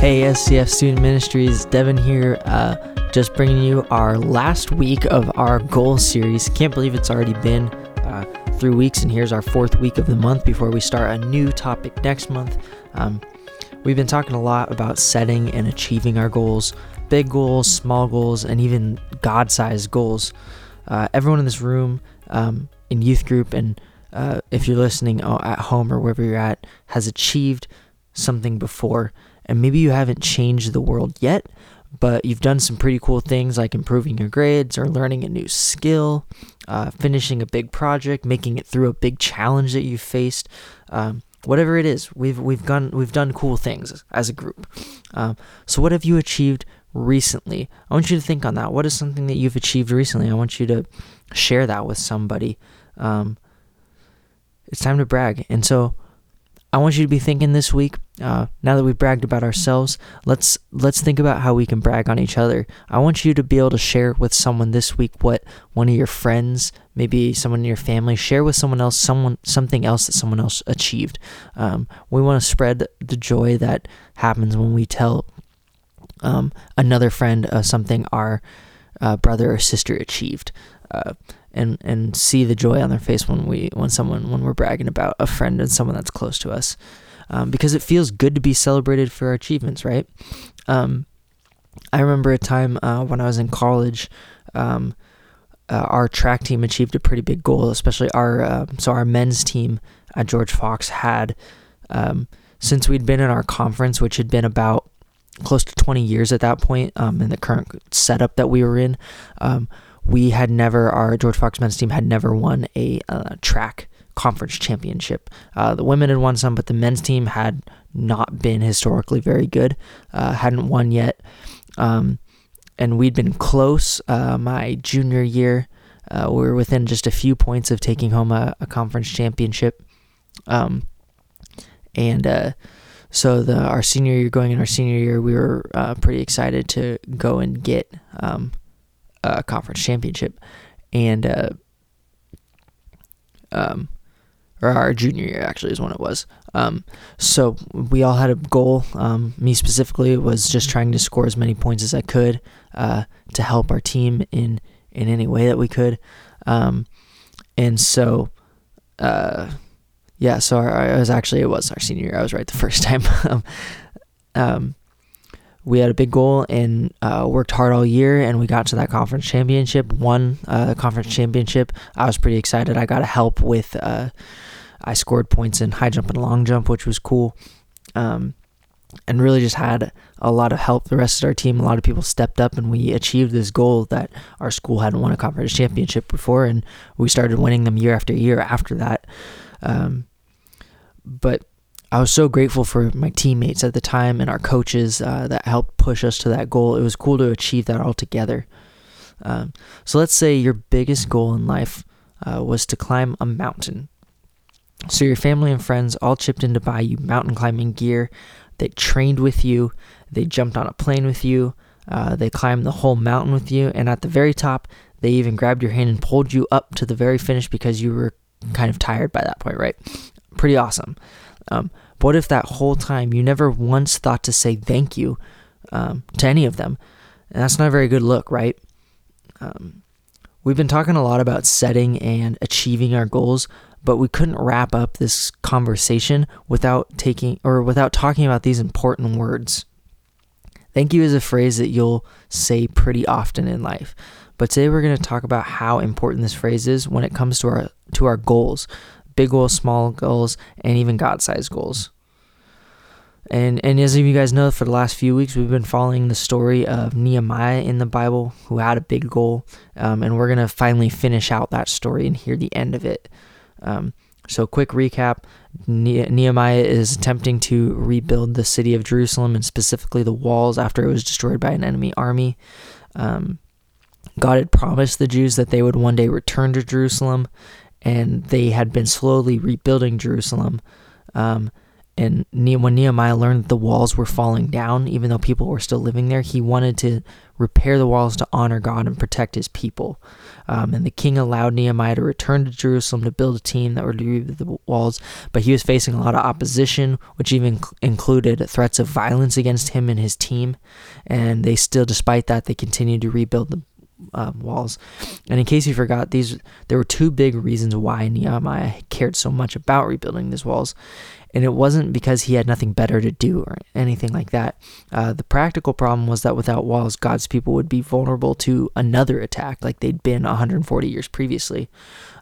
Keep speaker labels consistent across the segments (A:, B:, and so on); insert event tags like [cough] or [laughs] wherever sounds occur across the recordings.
A: Hey, SCF Student Ministries, Devin here, uh, just bringing you our last week of our goal series. Can't believe it's already been uh, three weeks, and here's our fourth week of the month before we start a new topic next month. Um, we've been talking a lot about setting and achieving our goals big goals, small goals, and even God sized goals. Uh, everyone in this room, um, in youth group, and uh, if you're listening uh, at home or wherever you're at, has achieved something before and maybe you haven't changed the world yet, but you've done some pretty cool things like improving your grades or learning a new skill, uh, finishing a big project, making it through a big challenge that you faced. Um, whatever it is, we've we've done we've done cool things as a group. Um, so, what have you achieved recently? I want you to think on that. What is something that you've achieved recently? I want you to share that with somebody. Um, it's time to brag, and so I want you to be thinking this week. Uh, now that we've bragged about ourselves, let's let's think about how we can brag on each other. I want you to be able to share with someone this week what one of your friends, maybe someone in your family, share with someone else, someone something else that someone else achieved. Um, we want to spread the joy that happens when we tell um, another friend uh, something our uh, brother or sister achieved. And and see the joy on their face when we when someone when we're bragging about a friend and someone that's close to us. Um, because it feels good to be celebrated for our achievements right? Um, I remember a time uh, when I was in college um, uh, our track team achieved a pretty big goal especially our uh, so our men's team at George Fox had um, since we'd been in our conference which had been about close to 20 years at that point um, in the current setup that we were in um, we had never, our George Fox men's team had never won a uh, track conference championship. Uh, the women had won some, but the men's team had not been historically very good, uh, hadn't won yet. Um, and we'd been close uh, my junior year. Uh, we were within just a few points of taking home a, a conference championship. Um, and uh, so the our senior year, going in our senior year, we were pretty excited to go and get um, uh, conference championship, and uh, um, or our junior year actually is when it was. Um, so we all had a goal. Um, me specifically was just trying to score as many points as I could uh, to help our team in in any way that we could. Um, and so, uh, yeah. So I was actually it was our senior year. I was right the first [laughs] time. um, we had a big goal and uh, worked hard all year, and we got to that conference championship. Won uh, the conference championship. I was pretty excited. I got help with. Uh, I scored points in high jump and long jump, which was cool, um, and really just had a lot of help. The rest of our team, a lot of people stepped up, and we achieved this goal that our school hadn't won a conference championship before, and we started winning them year after year after that. Um, but I was so grateful for my teammates at the time and our coaches uh, that helped push us to that goal. It was cool to achieve that all together. Um, so let's say your biggest goal in life uh, was to climb a mountain. So your family and friends all chipped in to buy you mountain climbing gear. They trained with you. They jumped on a plane with you. Uh, they climbed the whole mountain with you. And at the very top, they even grabbed your hand and pulled you up to the very finish because you were kind of tired by that point, right? Pretty awesome. Um, what if that whole time you never once thought to say thank you um, to any of them? And that's not a very good look, right? Um, we've been talking a lot about setting and achieving our goals, but we couldn't wrap up this conversation without taking or without talking about these important words. Thank you is a phrase that you'll say pretty often in life. But today we're going to talk about how important this phrase is when it comes to our to our goals, big goals, small goals, and even God sized goals. And and as you guys know, for the last few weeks, we've been following the story of Nehemiah in the Bible, who had a big goal, um, and we're gonna finally finish out that story and hear the end of it. Um, so, quick recap: Nehemiah is attempting to rebuild the city of Jerusalem and specifically the walls after it was destroyed by an enemy army. Um, God had promised the Jews that they would one day return to Jerusalem, and they had been slowly rebuilding Jerusalem. Um, and when Nehemiah learned that the walls were falling down, even though people were still living there, he wanted to repair the walls to honor God and protect his people. Um, and the king allowed Nehemiah to return to Jerusalem to build a team that would rebuild the walls, but he was facing a lot of opposition, which even included threats of violence against him and his team. And they still, despite that, they continued to rebuild the um, walls. And in case you forgot, these there were two big reasons why Nehemiah cared so much about rebuilding these walls, and it wasn't because he had nothing better to do or anything like that. Uh, the practical problem was that without walls, God's people would be vulnerable to another attack, like they'd been 140 years previously.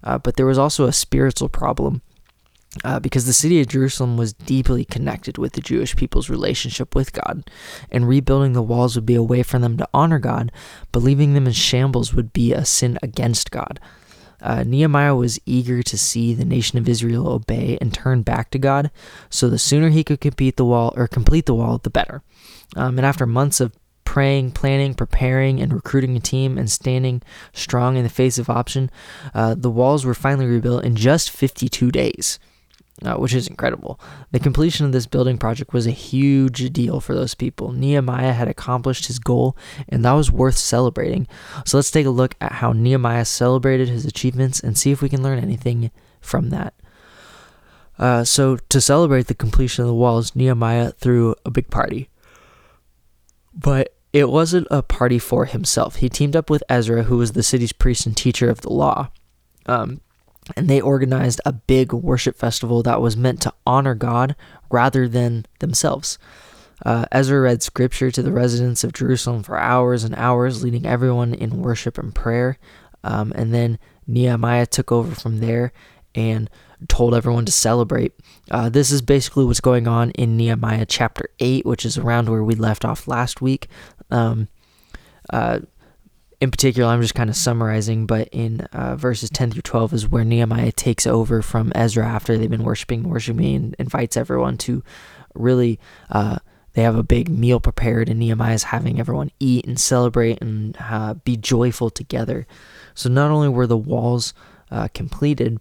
A: Uh, but there was also a spiritual problem uh, because the city of Jerusalem was deeply connected with the Jewish people's relationship with God, and rebuilding the walls would be a way for them to honor God, but leaving them in shambles would be a sin against God. Uh, Nehemiah was eager to see the nation of Israel obey and turn back to God, so the sooner he could complete the wall or complete the wall, the better. Um, and after months of praying, planning, preparing, and recruiting a team and standing strong in the face of option, uh, the walls were finally rebuilt in just 52 days uh, which is incredible. The completion of this building project was a huge deal for those people. Nehemiah had accomplished his goal, and that was worth celebrating. So let's take a look at how Nehemiah celebrated his achievements and see if we can learn anything from that. Uh, so, to celebrate the completion of the walls, Nehemiah threw a big party. But it wasn't a party for himself. He teamed up with Ezra, who was the city's priest and teacher of the law. Um, and they organized a big worship festival that was meant to honor God rather than themselves. Uh, Ezra read scripture to the residents of Jerusalem for hours and hours, leading everyone in worship and prayer. Um, and then Nehemiah took over from there and told everyone to celebrate. Uh, this is basically what's going on in Nehemiah chapter 8, which is around where we left off last week. Um, uh, in particular, I'm just kind of summarizing, but in uh, verses 10 through 12 is where Nehemiah takes over from Ezra after they've been worshiping, worshiping, and invites everyone to really. Uh, they have a big meal prepared, and Nehemiah is having everyone eat and celebrate and uh, be joyful together. So, not only were the walls uh, completed,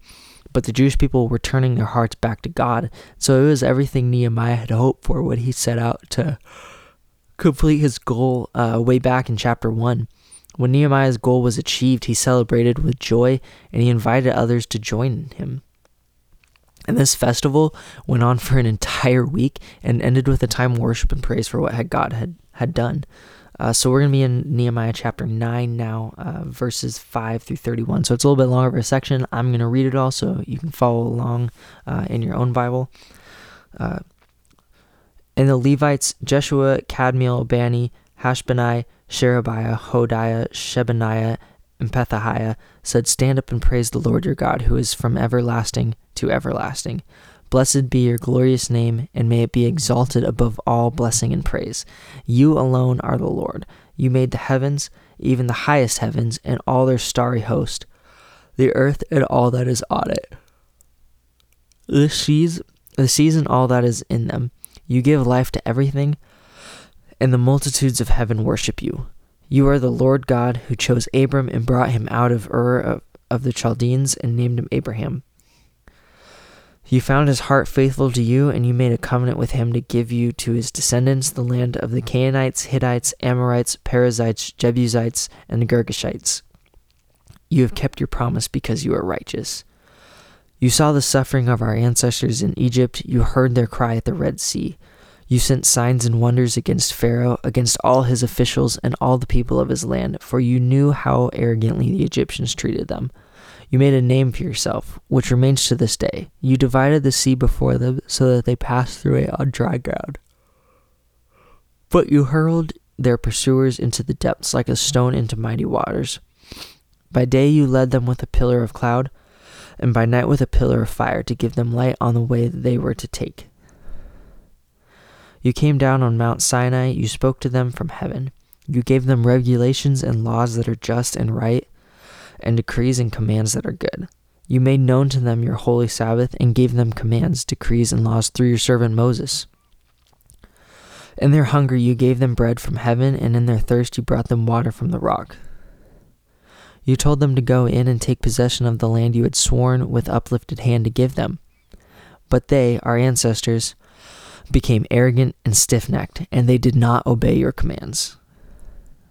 A: but the Jewish people were turning their hearts back to God. So, it was everything Nehemiah had hoped for when he set out to complete his goal uh, way back in chapter 1. When Nehemiah's goal was achieved, he celebrated with joy and he invited others to join him. And this festival went on for an entire week and ended with a time of worship and praise for what God had, had done. Uh, so we're going to be in Nehemiah chapter 9 now, uh, verses 5 through 31. So it's a little bit longer of a section. I'm going to read it all so you can follow along uh, in your own Bible. Uh, and the Levites, Jeshua, Kadmiel, Bani, Hashabneiah, Sherebiah, Hodiah, Shebaniah, and Pethahiah said, Stand up and praise the Lord your God, who is from everlasting to everlasting. Blessed be your glorious name, and may it be exalted above all blessing and praise. You alone are the Lord. You made the heavens, even the highest heavens, and all their starry host, the earth and all that is on it, the seas, the seas and all that is in them. You give life to everything and the multitudes of heaven worship you. You are the Lord God who chose Abram and brought him out of Ur of, of the Chaldeans and named him Abraham. You found his heart faithful to you, and you made a covenant with him to give you to his descendants the land of the Canaanites, Hittites, Amorites, Perizzites, Jebusites, and Girgashites. You have kept your promise because you are righteous. You saw the suffering of our ancestors in Egypt. You heard their cry at the Red Sea. You sent signs and wonders against Pharaoh, against all his officials, and all the people of his land, for you knew how arrogantly the Egyptians treated them. You made a name for yourself, which remains to this day. You divided the sea before them so that they passed through it on dry ground. But you hurled their pursuers into the depths like a stone into mighty waters. By day you led them with a pillar of cloud, and by night with a pillar of fire to give them light on the way they were to take. You came down on Mount Sinai, you spoke to them from heaven. You gave them regulations and laws that are just and right, and decrees and commands that are good. You made known to them your holy Sabbath and gave them commands, decrees, and laws through your servant Moses. In their hunger you gave them bread from heaven, and in their thirst you brought them water from the rock. You told them to go in and take possession of the land you had sworn with uplifted hand to give them. But they, our ancestors, became arrogant and stiff necked, and they did not obey your commands.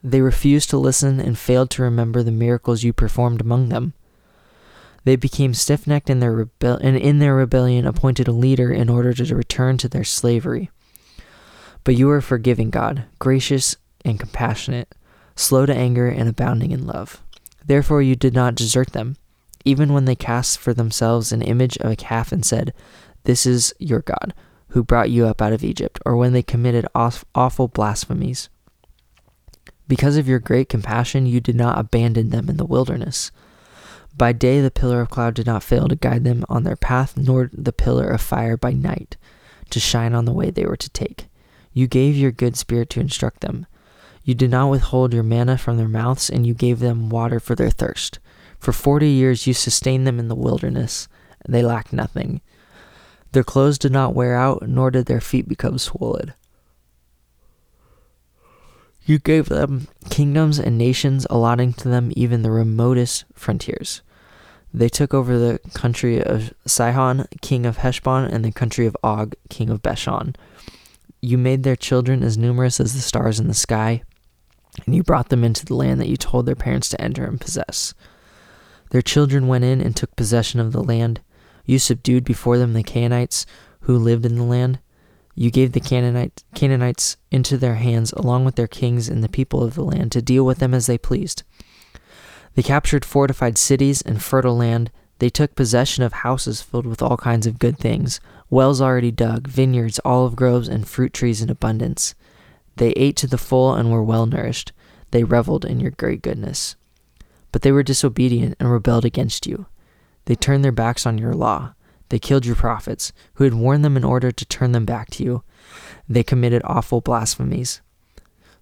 A: They refused to listen and failed to remember the miracles you performed among them. They became stiff necked in their rebel- and in their rebellion appointed a leader in order to return to their slavery. But you are a forgiving God, gracious and compassionate, slow to anger and abounding in love. Therefore you did not desert them, even when they cast for themselves an image of a calf and said, This is your God who brought you up out of Egypt, or when they committed awful blasphemies. Because of your great compassion, you did not abandon them in the wilderness. By day, the pillar of cloud did not fail to guide them on their path, nor the pillar of fire by night to shine on the way they were to take. You gave your good spirit to instruct them. You did not withhold your manna from their mouths, and you gave them water for their thirst. For forty years you sustained them in the wilderness, and they lacked nothing. Their clothes did not wear out, nor did their feet become swollen. You gave them kingdoms and nations, allotting to them even the remotest frontiers. They took over the country of Sihon, king of Heshbon, and the country of Og, king of Bashan. You made their children as numerous as the stars in the sky, and you brought them into the land that you told their parents to enter and possess. Their children went in and took possession of the land. You subdued before them the Canaanites who lived in the land. You gave the Canaanite, Canaanites into their hands, along with their kings and the people of the land, to deal with them as they pleased. They captured fortified cities and fertile land. They took possession of houses filled with all kinds of good things, wells already dug, vineyards, olive groves, and fruit trees in abundance. They ate to the full and were well nourished. They reveled in your great goodness. But they were disobedient and rebelled against you. They turned their backs on your law. They killed your prophets, who had warned them in order to turn them back to you. They committed awful blasphemies.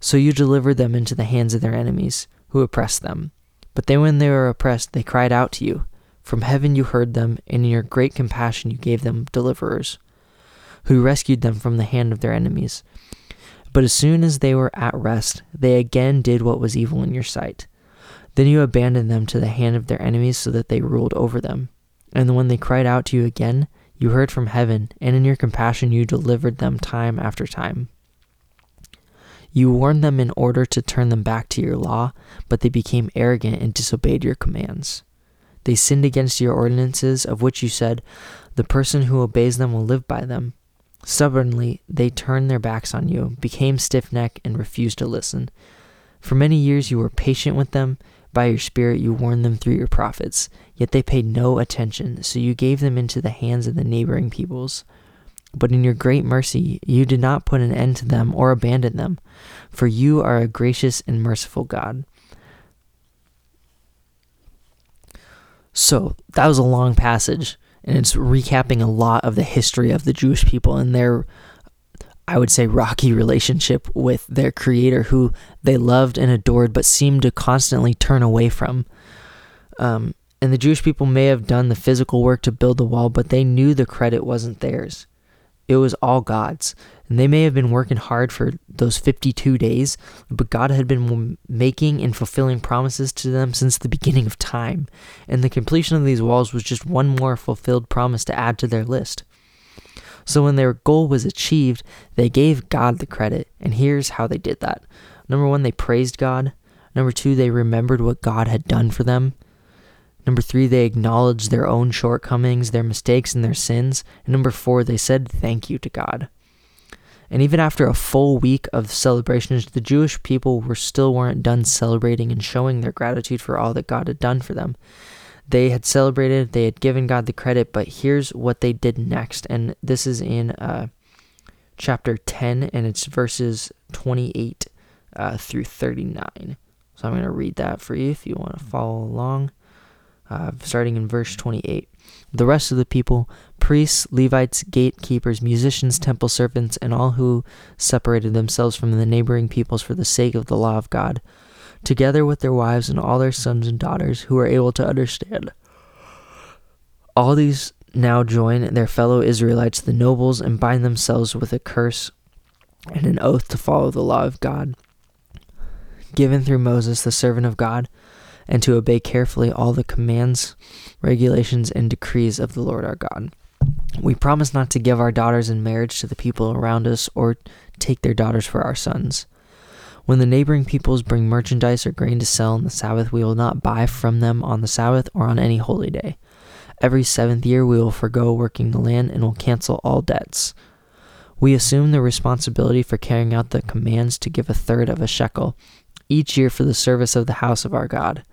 A: So you delivered them into the hands of their enemies, who oppressed them. But then, when they were oppressed, they cried out to you. From heaven you heard them, and in your great compassion you gave them deliverers, who rescued them from the hand of their enemies. But as soon as they were at rest, they again did what was evil in your sight. Then you abandoned them to the hand of their enemies so that they ruled over them. And when they cried out to you again, you heard from heaven, and in your compassion you delivered them time after time. You warned them in order to turn them back to your law, but they became arrogant and disobeyed your commands. They sinned against your ordinances, of which you said, The person who obeys them will live by them. Stubbornly, they turned their backs on you, became stiff necked, and refused to listen. For many years you were patient with them, by your Spirit you warned them through your prophets, yet they paid no attention, so you gave them into the hands of the neighboring peoples. But in your great mercy you did not put an end to them or abandon them, for you are a gracious and merciful God. So, that was a long passage, and it's recapping a lot of the history of the Jewish people and their I would say, rocky relationship with their creator who they loved and adored but seemed to constantly turn away from. Um, and the Jewish people may have done the physical work to build the wall, but they knew the credit wasn't theirs. It was all God's. And they may have been working hard for those 52 days, but God had been making and fulfilling promises to them since the beginning of time. And the completion of these walls was just one more fulfilled promise to add to their list. So when their goal was achieved, they gave God the credit. And here's how they did that. Number one, they praised God. Number two, they remembered what God had done for them. Number three, they acknowledged their own shortcomings, their mistakes, and their sins. And number four, they said thank you to God. And even after a full week of celebrations, the Jewish people were still weren't done celebrating and showing their gratitude for all that God had done for them. They had celebrated, they had given God the credit, but here's what they did next. And this is in uh, chapter 10, and it's verses 28 uh, through 39. So I'm going to read that for you if you want to follow along. Uh, starting in verse 28. The rest of the people, priests, Levites, gatekeepers, musicians, temple servants, and all who separated themselves from the neighboring peoples for the sake of the law of God, together with their wives and all their sons and daughters who are able to understand. All these now join their fellow Israelites, the nobles, and bind themselves with a curse and an oath to follow the law of God, given through Moses, the servant of God, and to obey carefully all the commands, regulations, and decrees of the Lord our God. We promise not to give our daughters in marriage to the people around us or take their daughters for our sons. When the neighboring peoples bring merchandise or grain to sell on the Sabbath, we will not buy from them on the Sabbath or on any holy day. Every seventh year, we will forego working the land and will cancel all debts. We assume the responsibility for carrying out the commands to give a third of a shekel each year for the service of the house of our God.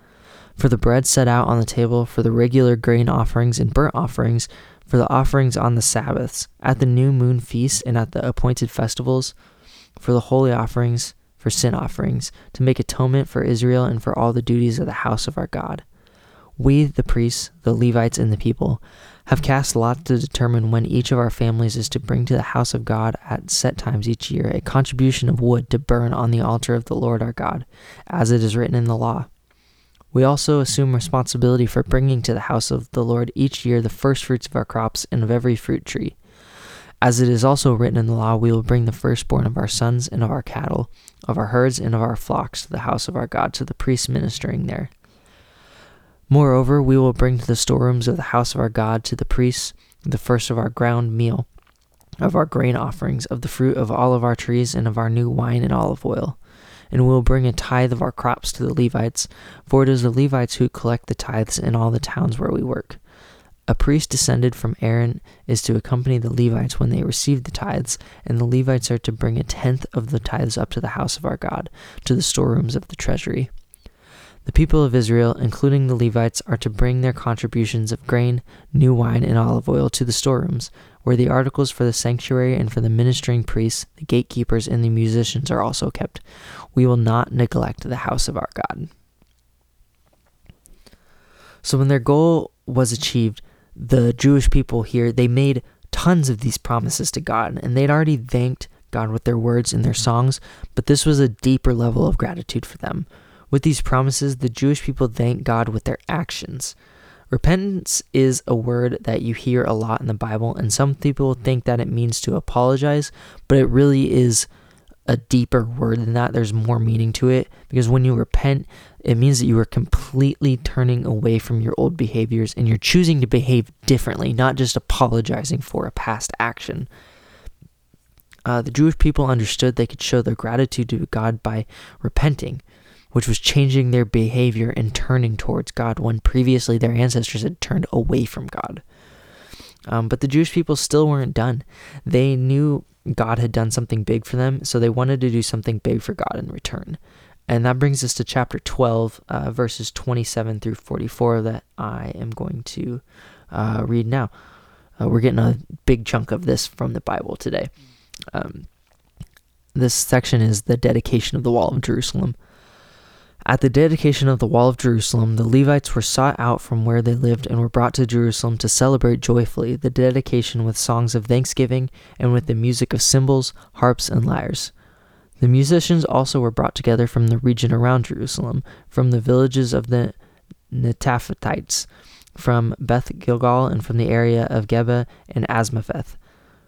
A: For the bread set out on the table, for the regular grain offerings and burnt offerings, for the offerings on the Sabbaths, at the new moon feasts, and at the appointed festivals, for the holy offerings, for sin offerings, to make atonement for Israel and for all the duties of the house of our God. We, the priests, the Levites, and the people, have cast lots to determine when each of our families is to bring to the house of God at set times each year a contribution of wood to burn on the altar of the Lord our God, as it is written in the law. We also assume responsibility for bringing to the house of the Lord each year the first fruits of our crops and of every fruit tree. As it is also written in the law, we will bring the firstborn of our sons and of our cattle, of our herds and of our flocks to the house of our God, to the priests ministering there. Moreover, we will bring to the storerooms of the house of our God to the priests the first of our ground meal, of our grain offerings, of the fruit of all of our trees, and of our new wine and olive oil and we will bring a tithe of our crops to the Levites, for it is the Levites who collect the tithes in all the towns where we work. A priest descended from Aaron is to accompany the Levites when they receive the tithes, and the Levites are to bring a tenth of the tithes up to the house of our God, to the storerooms of the treasury. The people of Israel, including the Levites, are to bring their contributions of grain, new wine, and olive oil to the storerooms, where the articles for the sanctuary and for the ministering priests, the gatekeepers, and the musicians are also kept. We will not neglect the house of our God. So, when their goal was achieved, the Jewish people here, they made tons of these promises to God, and they'd already thanked God with their words and their songs, but this was a deeper level of gratitude for them. With these promises, the Jewish people thank God with their actions. Repentance is a word that you hear a lot in the Bible, and some people think that it means to apologize, but it really is a deeper word than that. There's more meaning to it because when you repent, it means that you are completely turning away from your old behaviors and you're choosing to behave differently, not just apologizing for a past action. Uh, the Jewish people understood they could show their gratitude to God by repenting which was changing their behavior and turning towards God when previously their ancestors had turned away from God. Um, but the Jewish people still weren't done. They knew God had done something big for them, so they wanted to do something big for God in return. And that brings us to chapter 12, uh, verses 27 through 44, that I am going to uh, read now. Uh, we're getting a big chunk of this from the Bible today. Um, this section is the dedication of the wall of Jerusalem. At the dedication of the wall of Jerusalem, the Levites were sought out from where they lived and were brought to Jerusalem to celebrate joyfully the dedication with songs of thanksgiving and with the music of cymbals, harps, and lyres. The musicians also were brought together from the region around Jerusalem, from the villages of the Netophatites, from Beth Gilgal, and from the area of Geba and Azmaveth.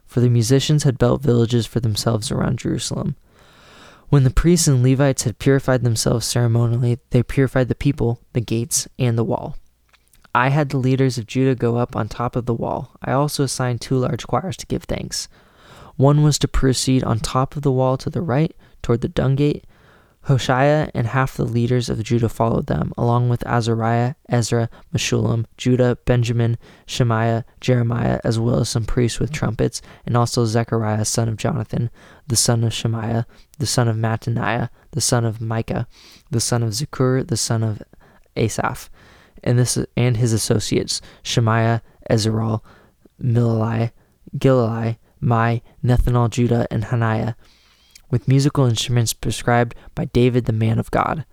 A: For the musicians had built villages for themselves around Jerusalem. When the priests and Levites had purified themselves ceremonially, they purified the people, the gates, and the wall. I had the leaders of Judah go up on top of the wall. I also assigned two large choirs to give thanks. One was to proceed on top of the wall to the right, toward the dung gate, Hoshea and half the leaders of Judah followed them, along with Azariah, Ezra, Meshullam, Judah, Benjamin, Shemaiah, Jeremiah, as well as some priests with trumpets, and also Zechariah, son of Jonathan, the son of Shemaiah, the son of Mattaniah, the son of Micah, the son of Zakkur, the son of Asaph, and this and his associates, Shemaiah, Azarel, Milalai, Gilalai, Maai, Nethanel, Judah, and Hananiah with musical instruments prescribed by David the man of God.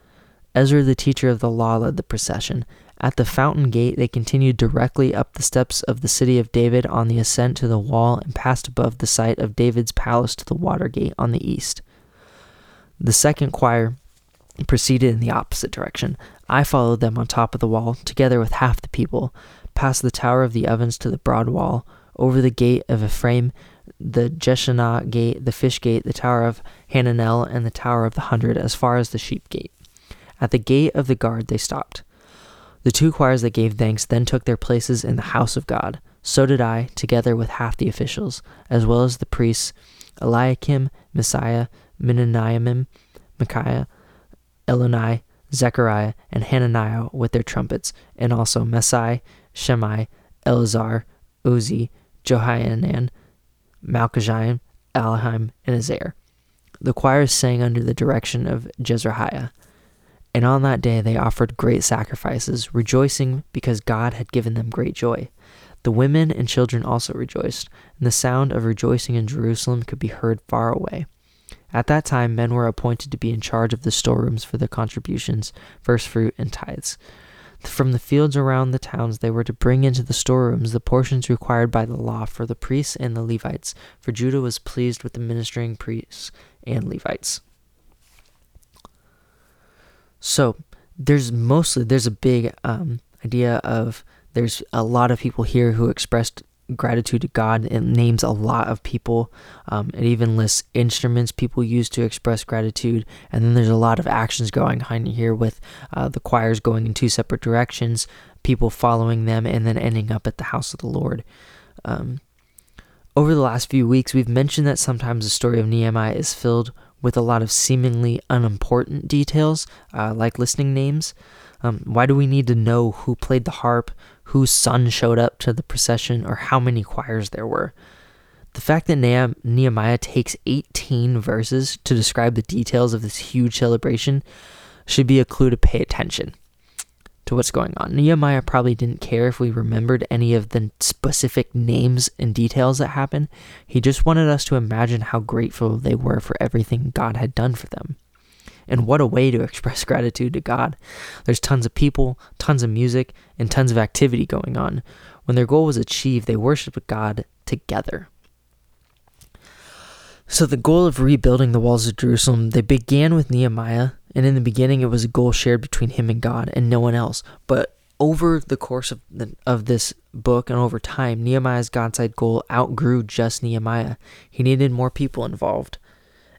A: Ezra the teacher of the law led the procession. At the fountain gate, they continued directly up the steps of the city of David on the ascent to the wall and passed above the site of David's palace to the water gate on the east. The second choir proceeded in the opposite direction. I followed them on top of the wall, together with half the people, past the tower of the ovens to the broad wall, over the gate of Ephraim the Jeshanah gate, the fish gate, the tower of Hananel, and the tower of the hundred, as far as the sheep gate. At the gate of the guard they stopped. The two choirs that gave thanks then took their places in the house of God. So did I, together with half the officials, as well as the priests Eliakim, Maaseiah, Miniamin, Micaiah, Elioenai, Zechariah, and Hananiah with their trumpets, and also Maaseiah, Shemai, Eleazar, Uzzi, Johanan, Malchijah, Alahim, and Azair. The choirs sang under the direction of Jezrahiah. And on that day they offered great sacrifices, rejoicing because God had given them great joy. The women and children also rejoiced, and the sound of rejoicing in Jerusalem could be heard far away. At that time, men were appointed to be in charge of the storerooms for the contributions, first fruit, and tithes. From the fields around the towns, they were to bring into the storerooms the portions required by the law for the priests and the Levites, for Judah was pleased with the ministering priests and Levites. So there's mostly there's a big um, idea of there's a lot of people here who expressed gratitude to God. It names a lot of people. Um, it even lists instruments people use to express gratitude. And then there's a lot of actions going on here with uh, the choirs going in two separate directions, people following them, and then ending up at the house of the Lord. Um, over the last few weeks, we've mentioned that sometimes the story of Nehemiah is filled with a lot of seemingly unimportant details, uh, like listing names. Um, why do we need to know who played the harp, whose son showed up to the procession, or how many choirs there were? The fact that Nehemiah takes 18 verses to describe the details of this huge celebration should be a clue to pay attention to what's going on. Nehemiah probably didn't care if we remembered any of the specific names and details that happened. He just wanted us to imagine how grateful they were for everything God had done for them. And what a way to express [laughs] gratitude to God. There's tons of people, tons of music, and tons of activity going on. When their goal was achieved, they worshiped God together. So, the goal of rebuilding the walls of Jerusalem, they began with Nehemiah, and in the beginning, it was a goal shared between him and God and no one else. But over the course of the, of this book and over time, Nehemiah's God-side goal outgrew just Nehemiah. He needed more people involved.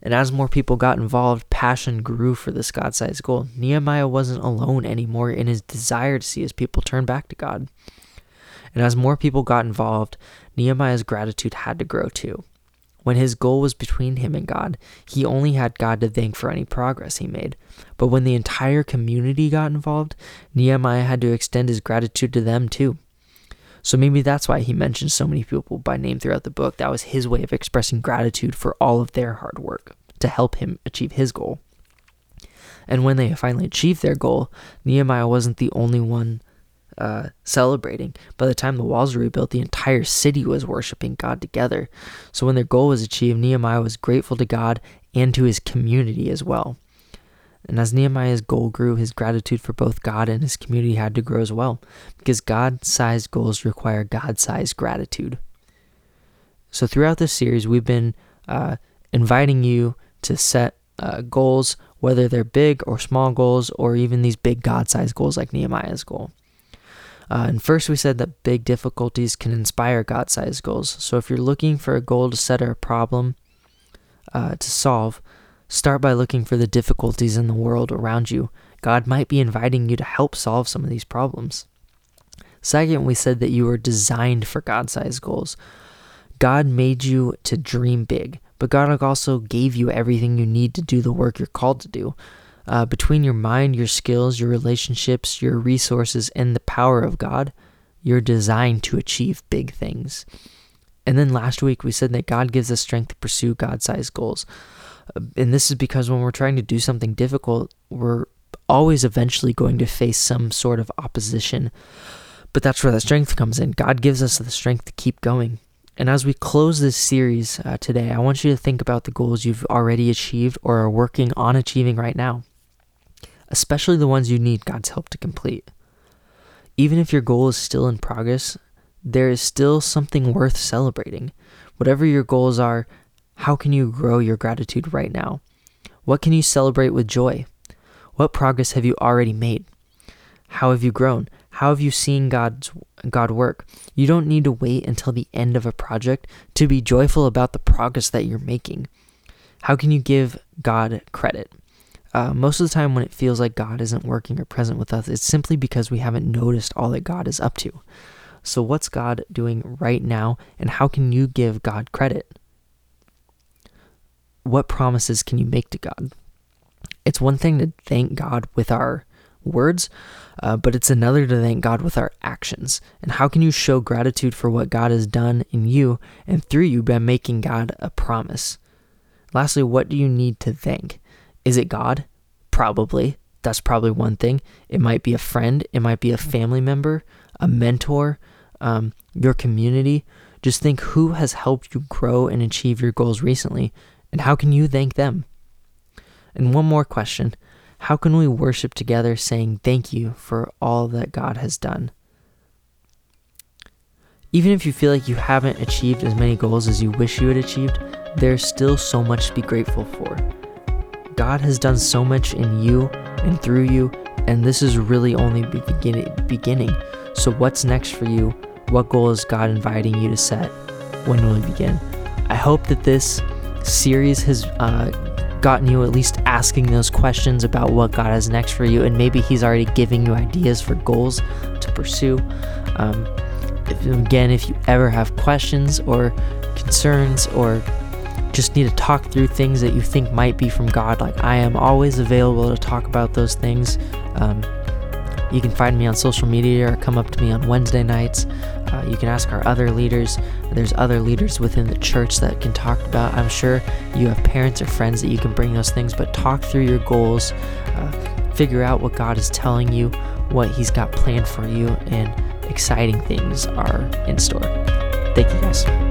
A: And as more people got involved, passion grew for this God sized goal. Nehemiah wasn't alone anymore in his desire to see his people turn back to God. And as more people got involved, Nehemiah's gratitude had to grow too. When his goal was between him and God, he only had God to thank for any progress he made. But when the entire community got involved, Nehemiah had to extend his gratitude to them too. So maybe that's why he mentions so many people by name throughout the book. That was his way of expressing gratitude for all of their hard work to help him achieve his goal. And when they finally achieved their goal, Nehemiah wasn't the only one uh, celebrating. By the time the walls were rebuilt, the entire city was worshiping God together. So when their goal was achieved, Nehemiah was grateful to God and to his community as well. And as Nehemiah's goal grew, his gratitude for both God and his community had to grow as well, because God sized goals require God sized gratitude. So throughout this series, we've been uh, inviting you to set uh, goals, whether they're big or small goals, or even these big God sized goals like Nehemiah's goal. Uh, and first, we said that big difficulties can inspire God sized goals. So, if you're looking for a goal to set or a problem uh, to solve, start by looking for the difficulties in the world around you. God might be inviting you to help solve some of these problems. Second, we said that you were designed for God sized goals. God made you to dream big, but God also gave you everything you need to do the work you're called to do uh, between your mind, your skills, your relationships, your resources, and the power of God, you're designed to achieve big things. And then last week, we said that God gives us strength to pursue God sized goals. And this is because when we're trying to do something difficult, we're always eventually going to face some sort of opposition. But that's where the strength comes in. God gives us the strength to keep going. And as we close this series uh, today, I want you to think about the goals you've already achieved or are working on achieving right now especially the ones you need God's help to complete. Even if your goal is still in progress, there is still something worth celebrating. Whatever your goals are, how can you grow your gratitude right now? What can you celebrate with joy? What progress have you already made? How have you grown? How have you seen God's God work? You don't need to wait until the end of a project to be joyful about the progress that you're making. How can you give God credit? Uh, most of the time, when it feels like God isn't working or present with us, it's simply because we haven't noticed all that God is up to. So, what's God doing right now, and how can you give God credit? What promises can you make to God? It's one thing to thank God with our words, uh, but it's another to thank God with our actions. And how can you show gratitude for what God has done in you and through you by making God a promise? Lastly, what do you need to thank? Is it God? Probably. That's probably one thing. It might be a friend, it might be a family member, a mentor, um, your community. Just think who has helped you grow and achieve your goals recently, and how can you thank them? And one more question How can we worship together saying thank you for all that God has done? Even if you feel like you haven't achieved as many goals as you wish you had achieved, there's still so much to be grateful for. God has done so much in you and through you, and this is really only beginning. So, what's next for you? What goal is God inviting you to set? When will we begin? I hope that this series has uh, gotten you at least asking those questions about what God has next for you, and maybe He's already giving you ideas for goals to pursue. Um, if, again, if you ever have questions or concerns or just need to talk through things that you think might be from God, like I am always available to talk about those things. Um, you can find me on social media or come up to me on Wednesday nights. Uh, you can ask our other leaders. There's other leaders within the church that can talk about. I'm sure you have parents or friends that you can bring those things, but talk through your goals. Uh, figure out what God is telling you, what He's got planned for you, and exciting things are in store. Thank you guys.